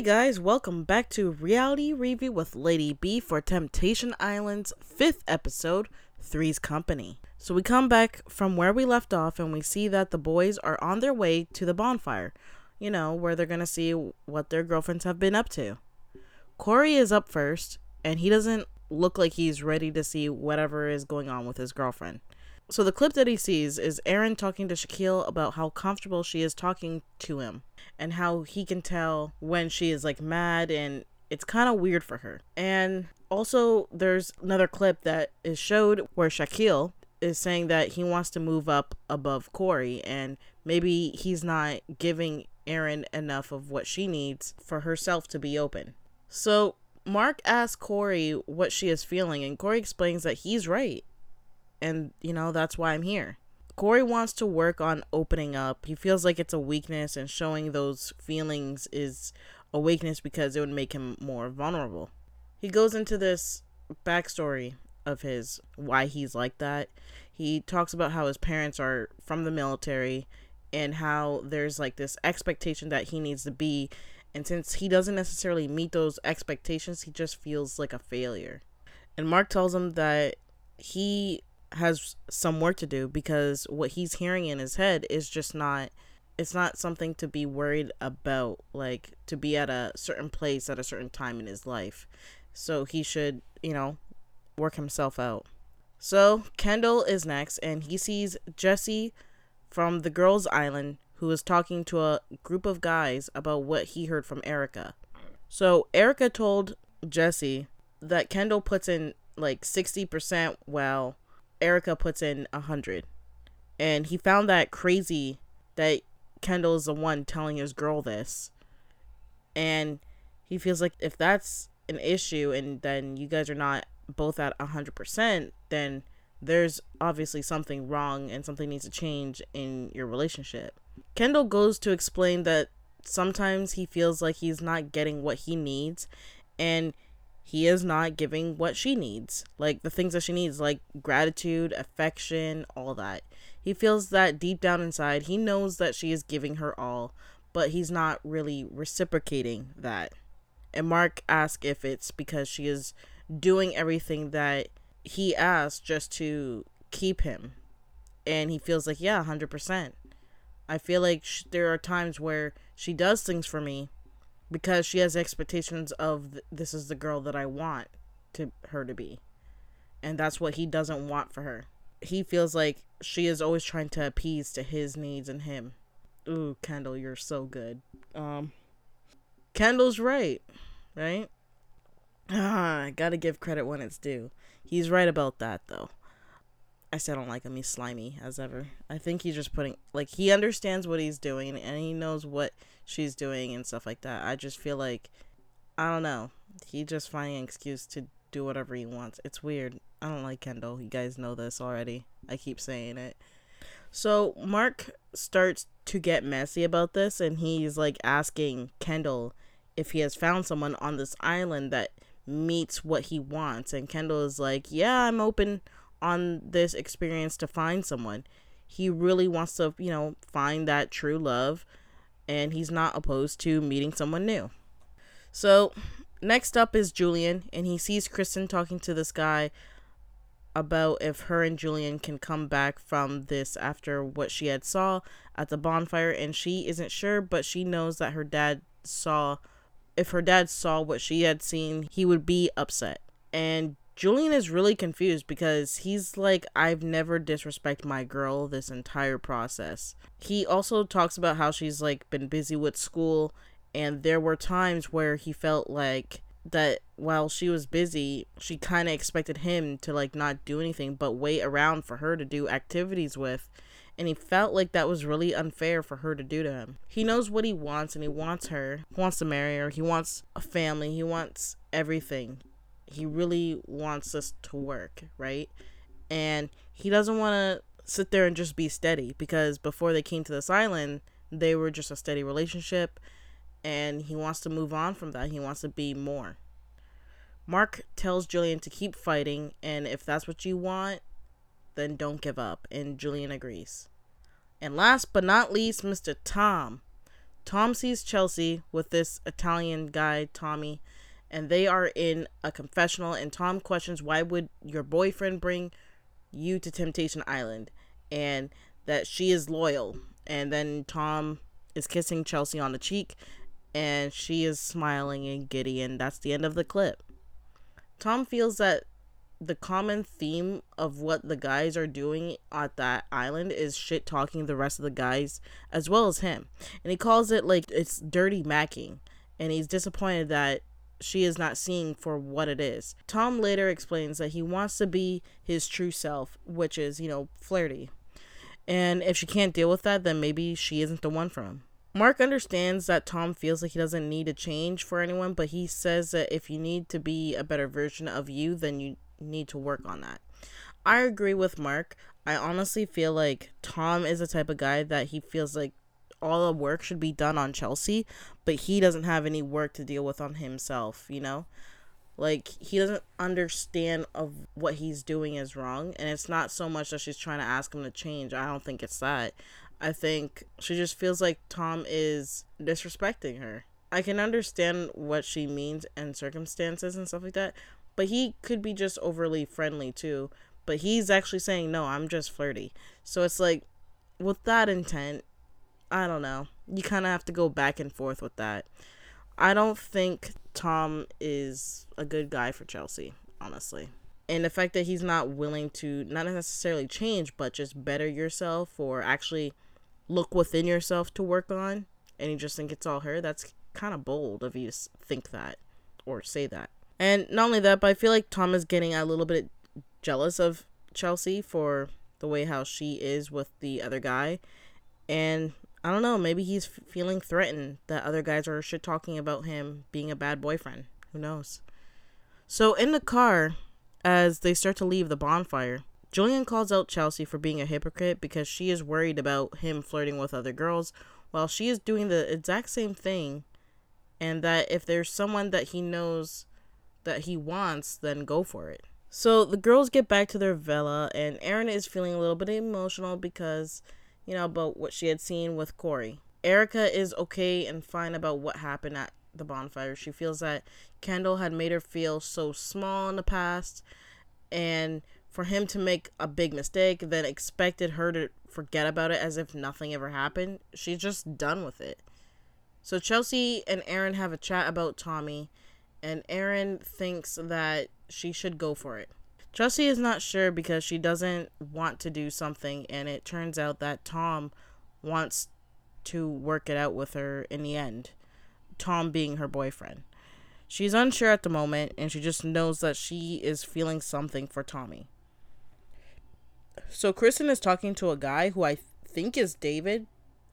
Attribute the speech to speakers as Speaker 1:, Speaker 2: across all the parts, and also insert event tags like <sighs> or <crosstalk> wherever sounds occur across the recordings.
Speaker 1: Hey guys, welcome back to Reality Review with Lady B for Temptation Island's fifth episode, Three's Company. So we come back from where we left off and we see that the boys are on their way to the bonfire, you know, where they're gonna see what their girlfriends have been up to. Corey is up first, and he doesn't look like he's ready to see whatever is going on with his girlfriend. So the clip that he sees is Erin talking to Shaquille about how comfortable she is talking to him and how he can tell when she is like mad and it's kind of weird for her. And also there's another clip that is showed where Shaquille is saying that he wants to move up above Corey and maybe he's not giving Erin enough of what she needs for herself to be open. So Mark asks Corey what she is feeling and Corey explains that he's right and you know that's why I'm here. Corey wants to work on opening up. He feels like it's a weakness, and showing those feelings is a weakness because it would make him more vulnerable. He goes into this backstory of his why he's like that. He talks about how his parents are from the military and how there's like this expectation that he needs to be and since he doesn't necessarily meet those expectations, he just feels like a failure. And Mark tells him that he has some work to do because what he's hearing in his head is just not it's not something to be worried about like to be at a certain place at a certain time in his life so he should you know work himself out so kendall is next and he sees jesse from the girls island who is talking to a group of guys about what he heard from erica. So erica told jesse that kendall puts in like 60% while Erica puts in a hundred, and he found that crazy that Kendall is the one telling his girl this, and he feels like if that's an issue and then you guys are not both at a hundred percent, then there's obviously something wrong and something needs to change in your relationship. Kendall goes to explain that sometimes he feels like he's not getting what he needs and he is not giving what she needs like the things that she needs like gratitude affection all that. He feels that deep down inside he knows that she is giving her all but he's not really reciprocating that. And mark asks if it's because she is doing everything that he asked just to keep him. And he feels like yeah 100% i feel like sh- there are times where she does things for me because she has expectations of this is the girl that I want to her to be. And that's what he doesn't want for her. He feels like she is always trying to appease to his needs and him. Ooh, Kendall, you're so good. Um Kendall's right, right? <sighs> Ah, I gotta give credit when it's due. He's right about that though. I still don't like him. He's slimy as ever. I think he's just putting like he understands what he's doing and he knows what she's doing and stuff like that. I just feel like I don't know. He just finding an excuse to do whatever he wants. It's weird. I don't like Kendall. You guys know this already. I keep saying it. So Mark starts to get messy about this and he's like asking Kendall if he has found someone on this island that meets what he wants and Kendall is like, "Yeah, I'm open on this experience to find someone. He really wants to, you know, find that true love and he's not opposed to meeting someone new. So, next up is Julian and he sees Kristen talking to this guy about if her and Julian can come back from this after what she had saw at the bonfire and she isn't sure but she knows that her dad saw if her dad saw what she had seen he would be upset and Julian is really confused because he's like, I've never disrespect my girl this entire process. He also talks about how she's like been busy with school, and there were times where he felt like that while she was busy, she kind of expected him to like not do anything but wait around for her to do activities with. And he felt like that was really unfair for her to do to him. He knows what he wants and he wants her. He wants to marry her. He wants a family. He wants everything he really wants us to work, right? And he doesn't want to sit there and just be steady because before they came to this island, they were just a steady relationship and he wants to move on from that. He wants to be more. Mark tells Julian to keep fighting and if that's what you want, then don't give up. And Julian agrees. And last but not least, Mr. Tom. Tom sees Chelsea with this Italian guy, Tommy, and they are in a confessional. And Tom questions why would your boyfriend bring you to Temptation Island, and that she is loyal. And then Tom is kissing Chelsea on the cheek, and she is smiling and giddy, and that's the end of the clip. Tom feels that the common theme of what the guys are doing at that island is shit talking the rest of the guys as well as him. And he calls it like it's dirty macking. And he's disappointed that she is not seeing for what it is. Tom later explains that he wants to be his true self, which is, you know, flirty. And if she can't deal with that, then maybe she isn't the one for him. Mark understands that Tom feels like he doesn't need to change for anyone, but he says that if you need to be a better version of you, then you need to work on that. I agree with Mark. I honestly feel like Tom is the type of guy that he feels like all the work should be done on Chelsea, but he doesn't have any work to deal with on himself, you know? Like he doesn't understand of what he's doing is wrong, and it's not so much that she's trying to ask him to change. I don't think it's that. I think she just feels like Tom is disrespecting her. I can understand what she means and circumstances and stuff like that, but he could be just overly friendly too. But he's actually saying, no, I'm just flirty. So it's like, with that intent, I don't know. You kind of have to go back and forth with that. I don't think Tom is a good guy for Chelsea, honestly. And the fact that he's not willing to, not necessarily change, but just better yourself or actually look within yourself to work on, and you just think it's all her, that's kind of bold of you to think that or say that. And not only that, but I feel like Tom is getting a little bit jealous of Chelsea for the way how she is with the other guy. And I don't know, maybe he's feeling threatened that other guys are shit talking about him being a bad boyfriend. Who knows? So in the car, as they start to leave the bonfire, Julian calls out Chelsea for being a hypocrite because she is worried about him flirting with other girls while she is doing the exact same thing. And that if there's someone that he knows that he wants, then go for it. So the girls get back to their villa, and Erin is feeling a little bit emotional because, you know, about what she had seen with Corey. Erica is okay and fine about what happened at the bonfire. She feels that Kendall had made her feel so small in the past, and for him to make a big mistake, then expected her to forget about it as if nothing ever happened. She's just done with it. So Chelsea and Erin have a chat about Tommy and Erin thinks that she should go for it. Chelsea is not sure because she doesn't want to do something, and it turns out that Tom wants to work it out with her in the end. Tom being her boyfriend. She's unsure at the moment, and she just knows that she is feeling something for Tommy. So Kristen is talking to a guy who I think is David.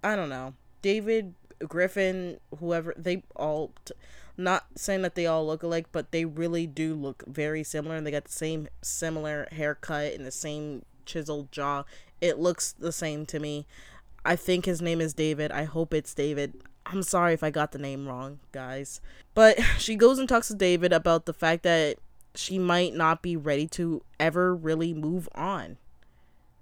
Speaker 1: I don't know. David Griffin, whoever they all t- not saying that they all look alike, but they really do look very similar and they got the same similar haircut and the same chiseled jaw. It looks the same to me. I think his name is David. I hope it's David. I'm sorry if I got the name wrong, guys. But <laughs> she goes and talks to David about the fact that she might not be ready to ever really move on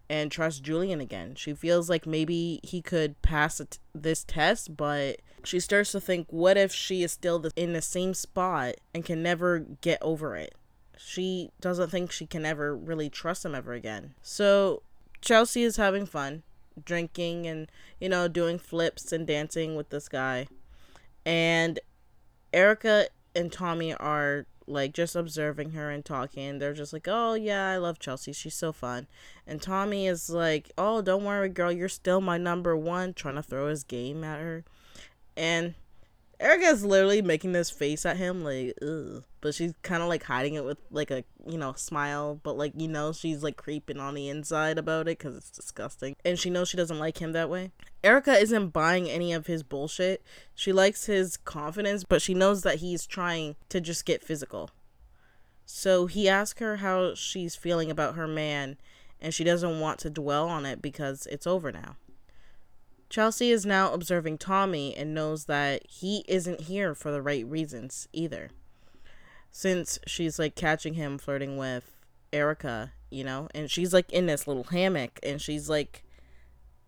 Speaker 1: and trust Julian again. She feels like maybe he could pass this test, but she starts to think, what if she is still in the same spot and can never get over it? She doesn't think she can ever really trust him ever again. So Chelsea is having fun, drinking and, you know, doing flips and dancing with this guy. And Erica and Tommy are like just observing her and talking. They're just like, "Oh yeah, I love Chelsea. She's so fun." And Tommy is like, "Oh, don't worry, girl. You're still my number one." Trying to throw his game at her, and Erica's literally making this face at him, like, ugh. But she's kind of like hiding it with like a you know smile, but like you know she's like creeping on the inside about it because it's disgusting, and she knows she doesn't like him that way. Erica isn't buying any of his bullshit. She likes his confidence, but she knows that he's trying to just get physical. So he asks her how she's feeling about her man, and she doesn't want to dwell on it because it's over now. Chelsea is now observing Tommy and knows that he isn't here for the right reasons either. Since she's like catching him flirting with Erica, you know, and she's like in this little hammock and she's like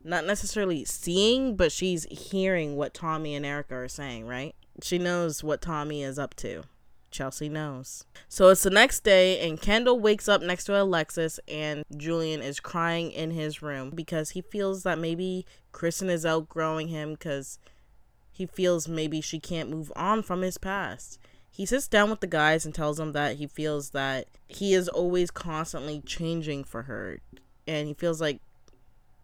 Speaker 1: not necessarily seeing, but she's hearing what Tommy and Erica are saying, right? She knows what Tommy is up to. Chelsea knows. So it's the next day, and Kendall wakes up next to Alexis, and Julian is crying in his room because he feels that maybe Kristen is outgrowing him because he feels maybe she can't move on from his past. He sits down with the guys and tells them that he feels that he is always constantly changing for her. And he feels like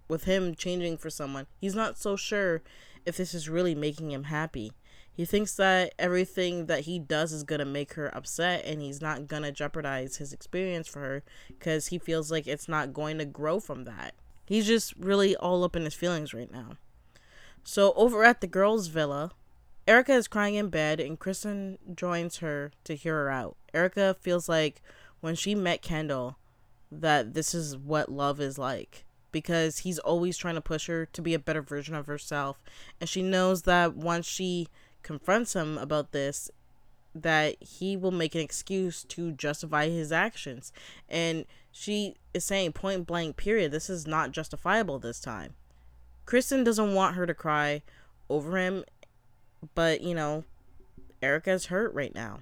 Speaker 1: with him changing for someone, he's not so sure if this is really making him happy. He thinks that everything that he does is going to make her upset and he's not going to jeopardize his experience for her because he feels like it's not going to grow from that. He's just really all up in his feelings right now. So, over at the girls' villa, Erica is crying in bed and Kristen joins her to hear her out. Erica feels like when she met Kendall that this is what love is like because he's always trying to push her to be a better version of herself and she knows that once she confronts him about this that he will make an excuse to justify his actions. And she is saying point blank period this is not justifiable this time. Kristen doesn't want her to cry over him but you know erica's hurt right now.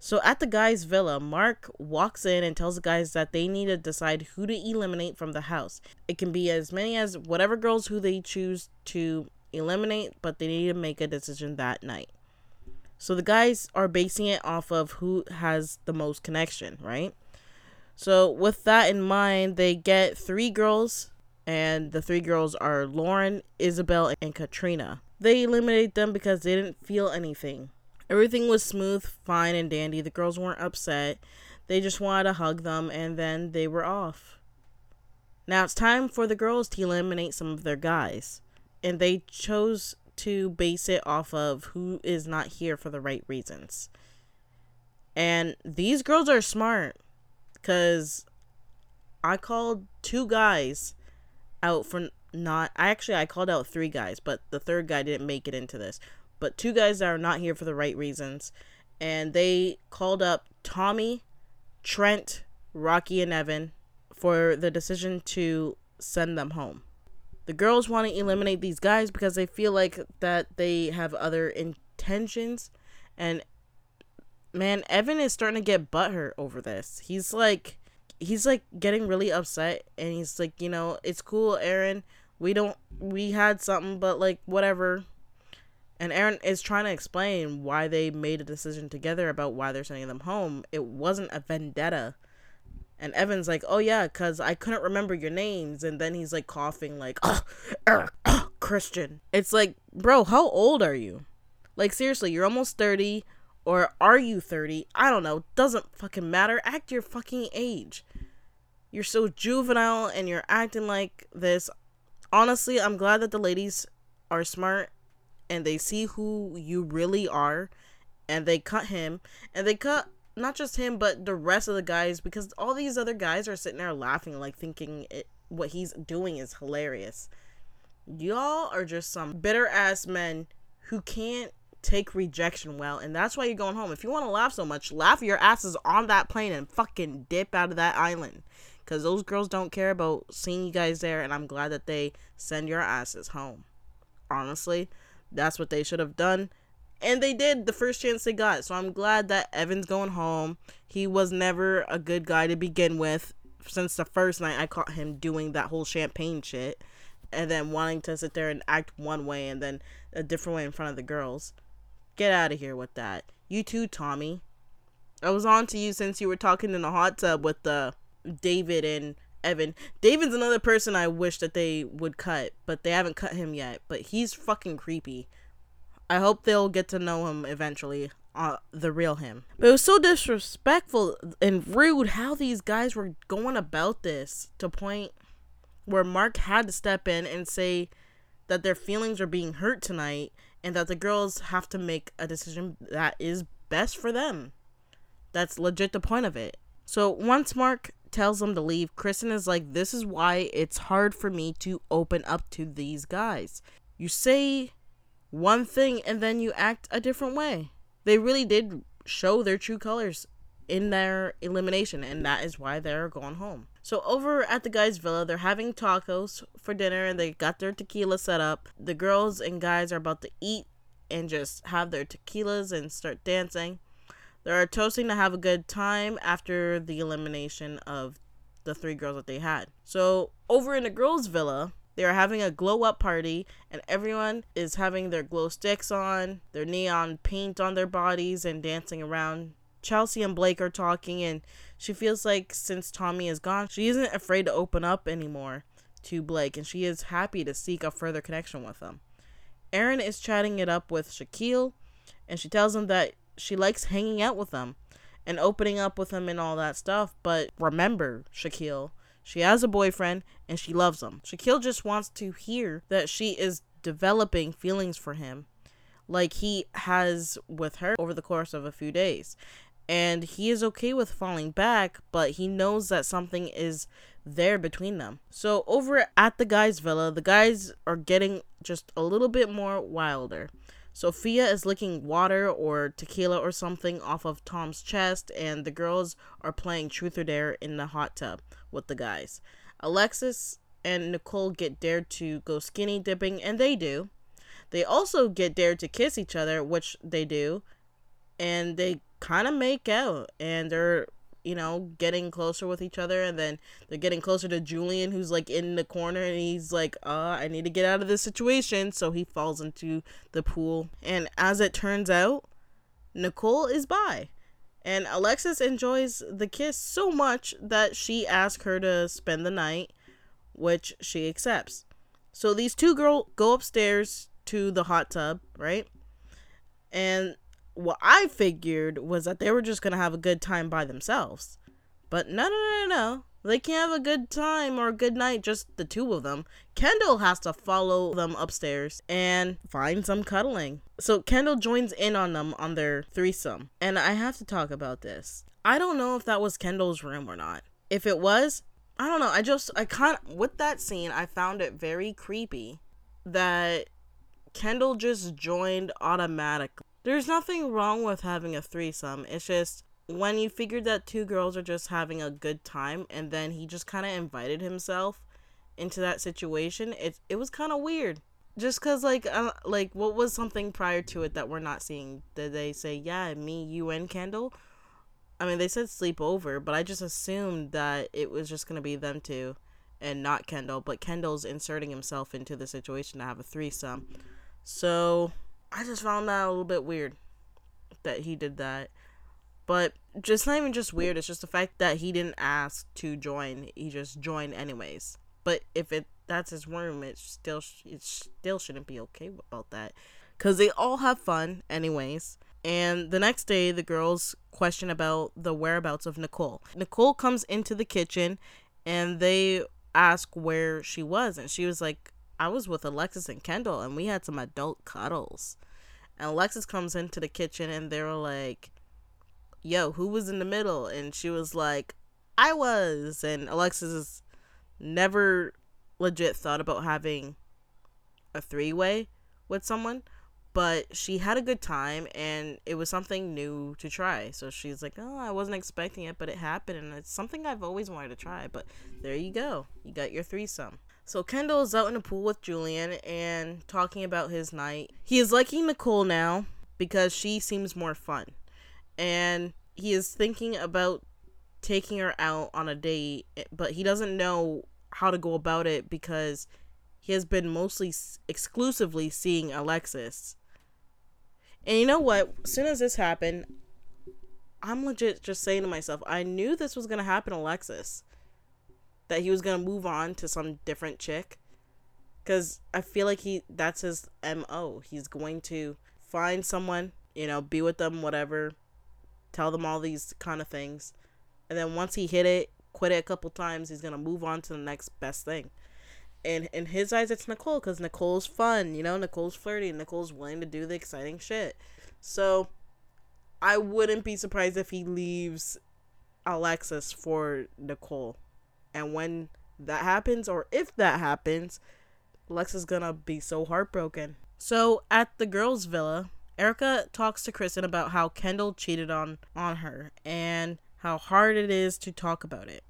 Speaker 1: So at the guy's villa mark walks in and tells the guys that they need to decide who to eliminate from the house. It can be as many as whatever girls who they choose to eliminate, but they need to make a decision that night. So the guys are basing it off of who has the most connection, right? So with that in mind, they get three girls, and the three girls are Lauren, Isabel, and Katrina. They eliminate them because they didn't feel anything. Everything was smooth, fine, and dandy. The girls weren't upset. They just wanted to hug them, and then they were off. Now it's time for the girls to eliminate some of their guys and they chose to base it off of who is not here for the right reasons. And these girls are smart because I called two guys out for not I actually I called out three guys, but the third guy didn't make it into this. But two guys that are not here for the right reasons. And they called up Tommy, Trent, Rocky, and Evan for the decision to send them home. The girls want to eliminate these guys because they feel like that they have other intentions and man, Evan is starting to get butthurt over this. He's like he's like getting really upset and he's like, you know, it's cool, Erin. We don't we had something, but like whatever. And Erin is trying to explain why they made a decision together about why they're sending them home. It wasn't a vendetta. And Evan's like, oh yeah, because I couldn't remember your names. And then he's like coughing, like, oh, Eric, oh, Christian. It's like, bro, how old are you? Like, seriously, you're almost 30. Or are you 30? I don't know. Doesn't fucking matter. Act your fucking age. You're so juvenile and you're acting like this. Honestly, I'm glad that the ladies are smart and they see who you really are and they cut him and they cut not just him, but the rest of the guys, because all these other guys are sitting there laughing, like thinking it, what he's doing is hilarious. Y'all are just some bitter ass men who can't take rejection well, and that's why you're going home. If you want to laugh so much, laugh your asses on that plane and fucking dip out of that island. Because those girls don't care about seeing you guys there, and I'm glad that they send your asses home. Honestly, that's what they should have done. And they did the first chance they got. So I'm glad that Evan's going home. He was never a good guy to begin with. Since the first night I caught him doing that whole champagne shit. And then wanting to sit there and act one way and then a different way in front of the girls. Get out of here with that. You too, Tommy. I was on to you since you were talking in the hot tub with the uh, David and Evan. David's another person I wish that they would cut, but they haven't cut him yet. But he's fucking creepy. I hope they'll get to know him eventually, uh, the real him. But it was so disrespectful and rude how these guys were going about this to point where Mark had to step in and say that their feelings are being hurt tonight and that the girls have to make a decision that is best for them. That's legit the point of it. So once Mark tells them to leave, Kristen is like, This is why it's hard for me to open up to these guys. You say one thing and then you act a different way. They really did show their true colors in their elimination, and that is why they're going home. So over at the guys' villa, they're having tacos for dinner, and they got their tequila set up. The girls and guys are about to eat and just have their tequilas and start dancing. They're toasting to have a good time after the elimination of the three girls that they had. So over in the girls' villa, they are having a glow up party, and everyone is having their glow sticks on, their neon paint on their bodies, and dancing around. Chelsea and Blake are talking, and she feels like since Tommy is gone, she isn't afraid to open up anymore to Blake, and she is happy to seek a further connection with him. Erin is chatting it up with Shaquille, and she tells him that she likes hanging out with him and opening up with him and all that stuff. But remember, Shaquille, she has a boyfriend and she loves him. Shaquille just wants to hear that she is developing feelings for him like he has with her over the course of a few days. And he is okay with falling back, but he knows that something is there between them. So over at the guys' villa, the guys are getting just a little bit more wilder. Sophia is licking water or tequila or something off of Tom's chest, and the girls are playing truth or dare in the hot tub with the guys. Alexis and Nicole get dared to go skinny dipping, and they do. They also get dared to kiss each other, which they do, and they kind of make out, and they're you know, getting closer with each other, and then they're getting closer to Julian, who's like in the corner, and he's like, "Uh, I need to get out of this situation," so he falls into the pool. And as it turns out, Nicole is by, and Alexis enjoys the kiss so much that she asks her to spend the night, which she accepts. So these two girls go upstairs to the hot tub, right? And what I figured was that they were just gonna have a good time by themselves. But no, no, no, no. They can't have a good time or a good night, just the two of them. Kendall has to follow them upstairs and find some cuddling. So Kendall joins in on them on their threesome. And I have to talk about this. I don't know if that was Kendall's room or not. If it was, I don't know. I just, I can't, with that scene, I found it very creepy that Kendall just joined automatically there's nothing wrong with having a threesome. It's just when you figured that two girls are just having a good time and then he just kind of invited himself into that situation, it it was kind of weird. Just cuz like uh, like what was something prior to it that we're not seeing? Did they say, "Yeah, me, you and Kendall?" I mean, they said sleep over, but I just assumed that it was just going to be them two and not Kendall, but Kendall's inserting himself into the situation to have a threesome. So, I just found that a little bit weird that he did that. But just not even just weird, it's just the fact that he didn't ask to join. He just joined anyways. But if it that's his room, it still it still shouldn't be okay about that cuz they all have fun anyways. And the next day the girls question about the whereabouts of Nicole. Nicole comes into the kitchen and they ask where she was and she was like I was with Alexis and Kendall and we had some adult cuddles. And Alexis comes into the kitchen and they were like, Yo, who was in the middle? And she was like, I was. And Alexis never legit thought about having a three way with someone, but she had a good time and it was something new to try. So she's like, Oh, I wasn't expecting it, but it happened and it's something I've always wanted to try. But there you go. You got your threesome. So Kendall is out in the pool with Julian and talking about his night. He is liking Nicole now because she seems more fun. And he is thinking about taking her out on a date, but he doesn't know how to go about it because he has been mostly exclusively seeing Alexis. And you know what? As soon as this happened, I'm legit just saying to myself, I knew this was going to happen, Alexis that he was gonna move on to some different chick. Because i feel like he that's his mo he's going to find someone you know be with them whatever tell them all these kind of things. And then once he hit it quit it a couple times he's gonna move on to the next best thing. And in his eyes it's nicole because nicole's fun you know? Nicole's flirty nicole's willing to do the exciting shit. So i wouldn't be surprised if he leaves alexis for nicole and when that happens, or if that happens, Lex is gonna be so heartbroken. So at the girls' villa, Erica talks to Kristen about how Kendall cheated on on her and how hard it is to talk about it.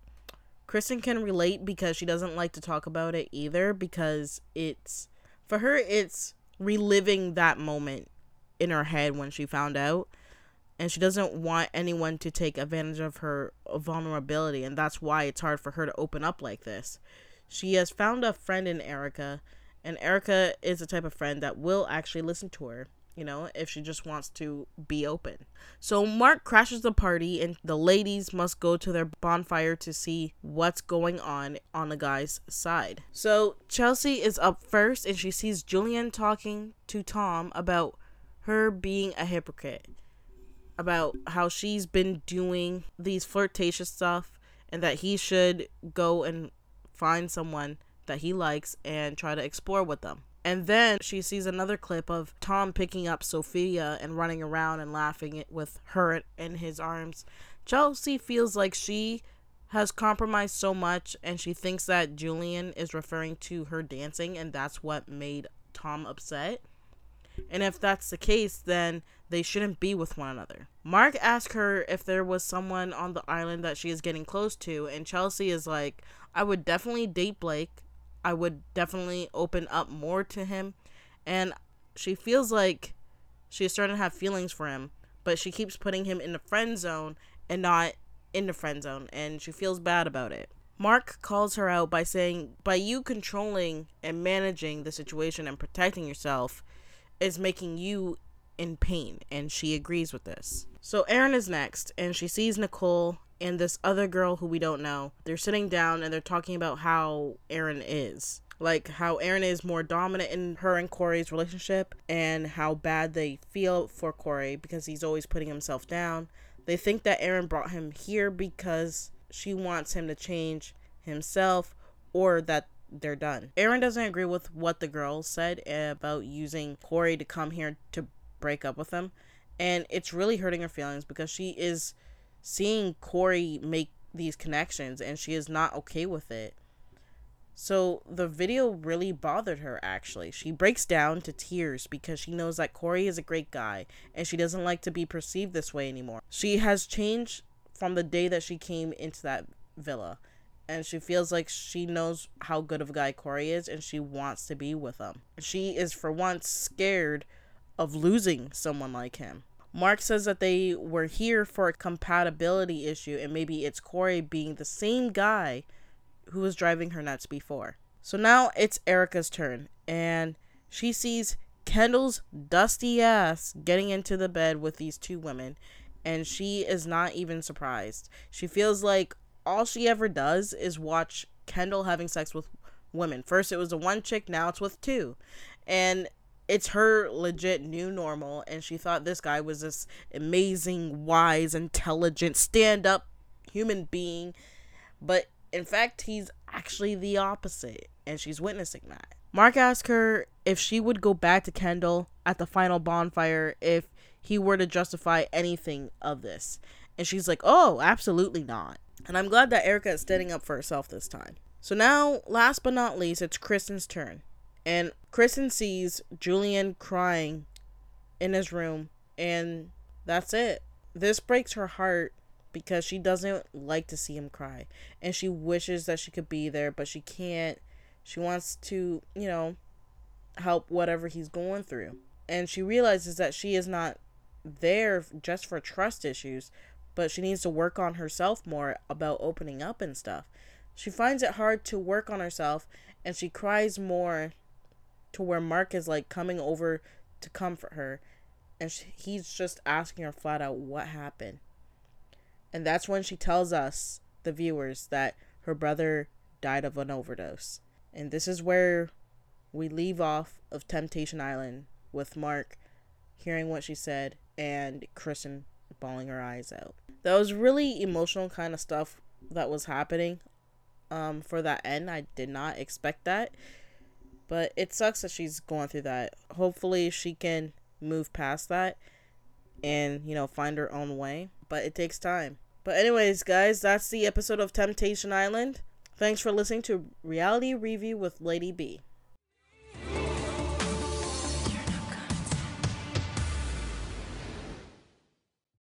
Speaker 1: Kristen can relate because she doesn't like to talk about it either because it's for her it's reliving that moment in her head when she found out and she doesn't want anyone to take advantage of her vulnerability and that's why it's hard for her to open up like this. She has found a friend in Erica and Erica is the type of friend that will actually listen to her you know, if she just wants to be open. So Mark crashes the party, and the ladies must go to their bonfire to see what's going on on the guy's side. So Chelsea is up first, and she sees Julian talking to Tom about her being a hypocrite, about how she's been doing these flirtatious stuff, and that he should go and find someone that he likes and try to explore with them. And then she sees another clip of Tom picking up Sophia and running around and laughing with her in his arms. Chelsea feels like she has compromised so much and she thinks that Julian is referring to her dancing and that's what made Tom upset. And if that's the case, then they shouldn't be with one another. Mark asks her if there was someone on the island that she is getting close to, and Chelsea is like, I would definitely date Blake. I would definitely open up more to him. And she feels like she's starting to have feelings for him, but she keeps putting him in the friend zone and not in the friend zone, and she feels bad about it. Mark calls her out by saying, by you controlling and managing the situation and protecting yourself is making you in pain, and she agrees with this. So Erin is next, and she sees Nicole and this other girl who we don't know. They're sitting down and they're talking about how Erin is. Like how Erin is more dominant in her and Corey's relationship and how bad they feel for Corey because he's always putting himself down. They think that Erin brought him here because she wants him to change himself or that they're done. Erin doesn't agree with what the girls said about using Corey to come here to break up with him. And it's really hurting her feelings because she is seeing Corey make these connections and she is not okay with it. So the video really bothered her actually. She breaks down to tears because she knows that Corey is a great guy and she doesn't like to be perceived this way anymore. She has changed from the day that she came into that villa and she feels like she knows how good of a guy Corey is and she wants to be with him. She is for once scared of losing someone like him. Mark says that they were here for a compatibility issue, and maybe it's Corey being the same guy who was driving her nuts before. So now it's Erica's turn, and she sees Kendall's dusty ass getting into the bed with these two women, and she is not even surprised. She feels like all she ever does is watch Kendall having sex with women. First, it was a one chick, now it's with two. And it's her legit new normal and she thought this guy was this amazing wise intelligent stand up human being but in fact he's actually the opposite and she's witnessing that mark asked her if she would go back to kendall at the final bonfire if he were to justify anything of this and she's like oh absolutely not and i'm glad that erica is standing up for herself this time so now last but not least it's kristen's turn and Kristen sees Julian crying in his room, and that's it. This breaks her heart because she doesn't like to see him cry. And she wishes that she could be there, but she can't. She wants to, you know, help whatever he's going through. And she realizes that she is not there just for trust issues, but she needs to work on herself more about opening up and stuff. She finds it hard to work on herself and she cries more to where Mark is like coming over to comfort her and she, he's just asking her flat out what happened. And that's when she tells us, the viewers, that her brother died of an overdose. And this is where we leave off of Temptation Island with Mark hearing what she said and Kristen bawling her eyes out. That was really emotional kind of stuff that was happening um, for that end. I did not expect that. But it sucks that she's going through that. Hopefully, she can move past that and, you know, find her own way. But it takes time. But, anyways, guys, that's the episode of Temptation Island. Thanks for listening to Reality Review with Lady B.